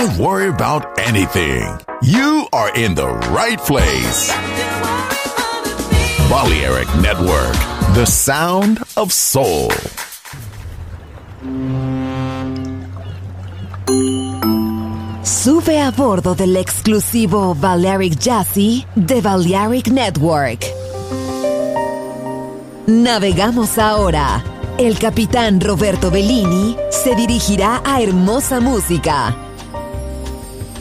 Don't worry about anything. You are in the right place. Balearic Network, the sound of soul. Sube a bordo del exclusivo Balearic Jazzy de Balearic Network. Navegamos ahora. El capitán Roberto Bellini se dirigirá a hermosa música.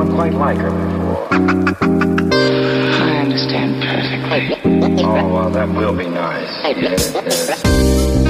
anyone quite like her before. I understand perfectly. Oh, well, that will be nice. Yes, yes.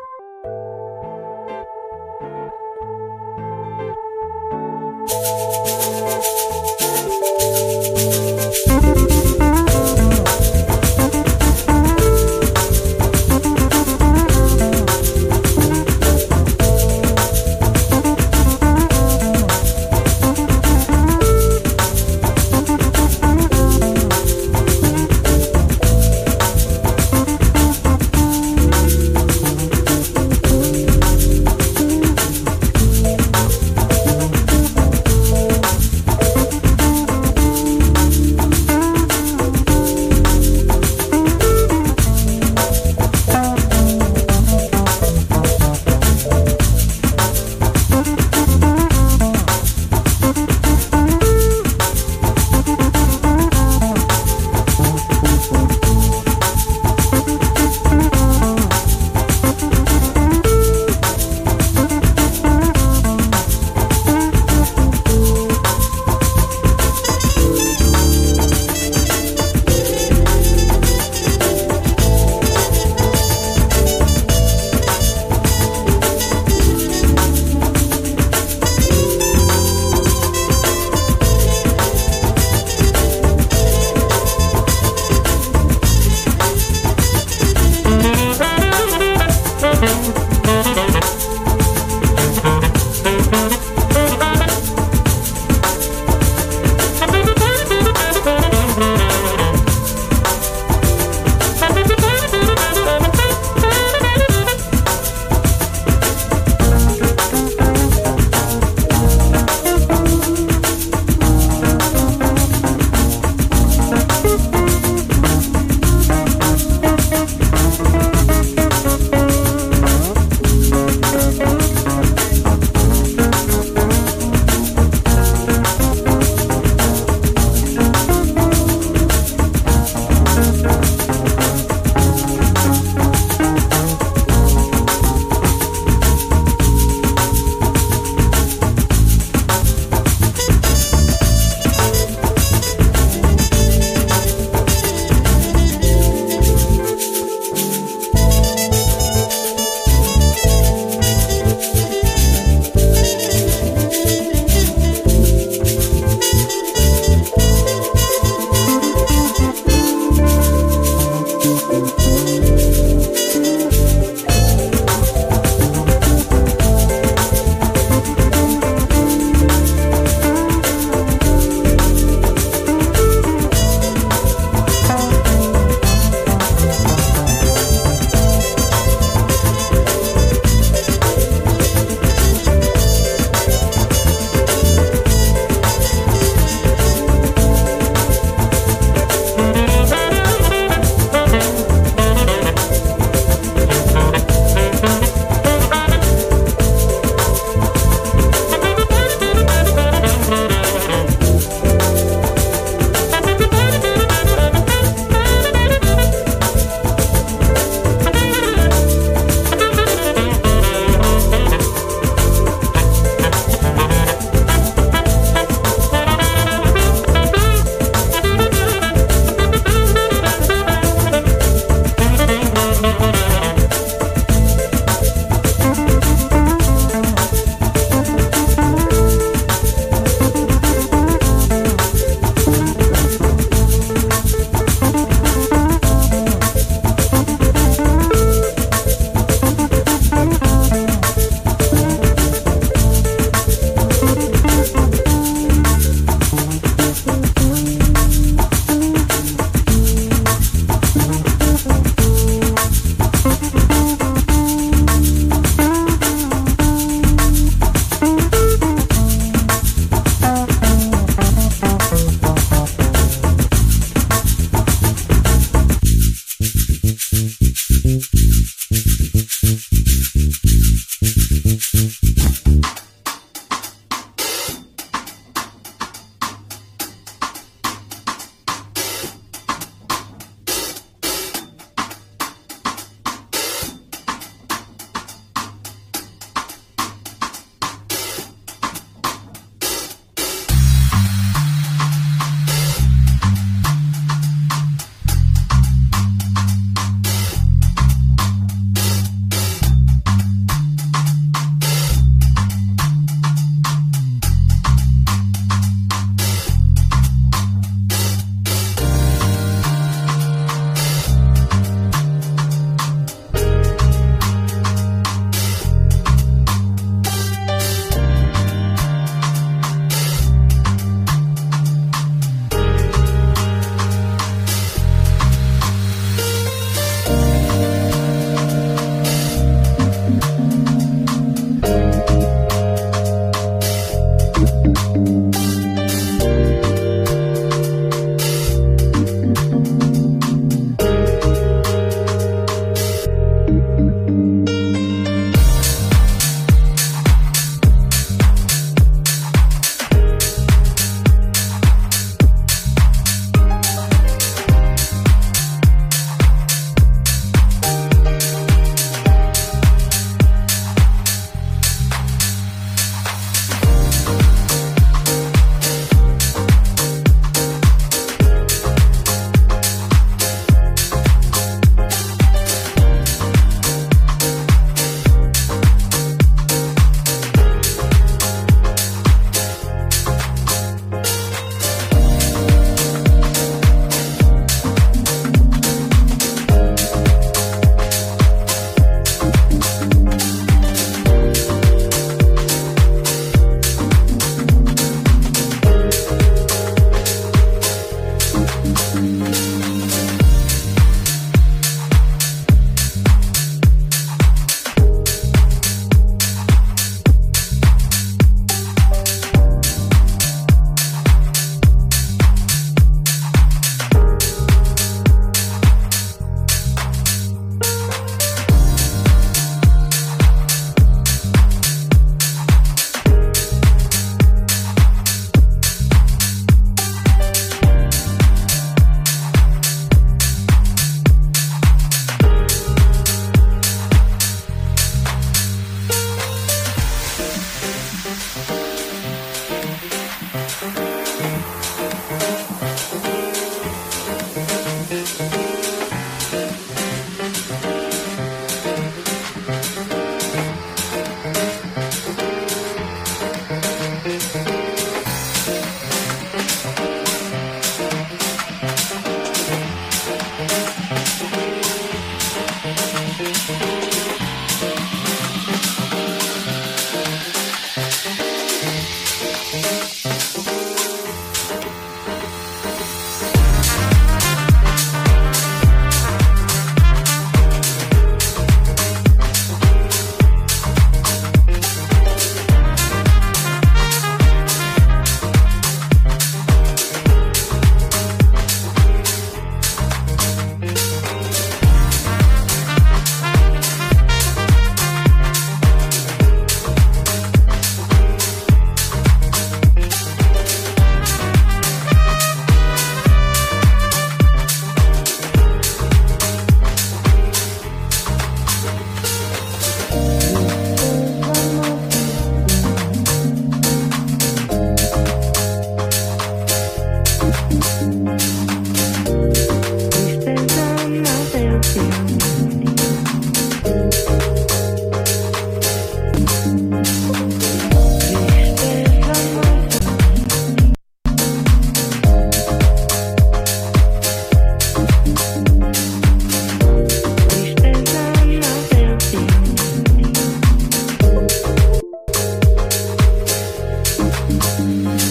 Balearic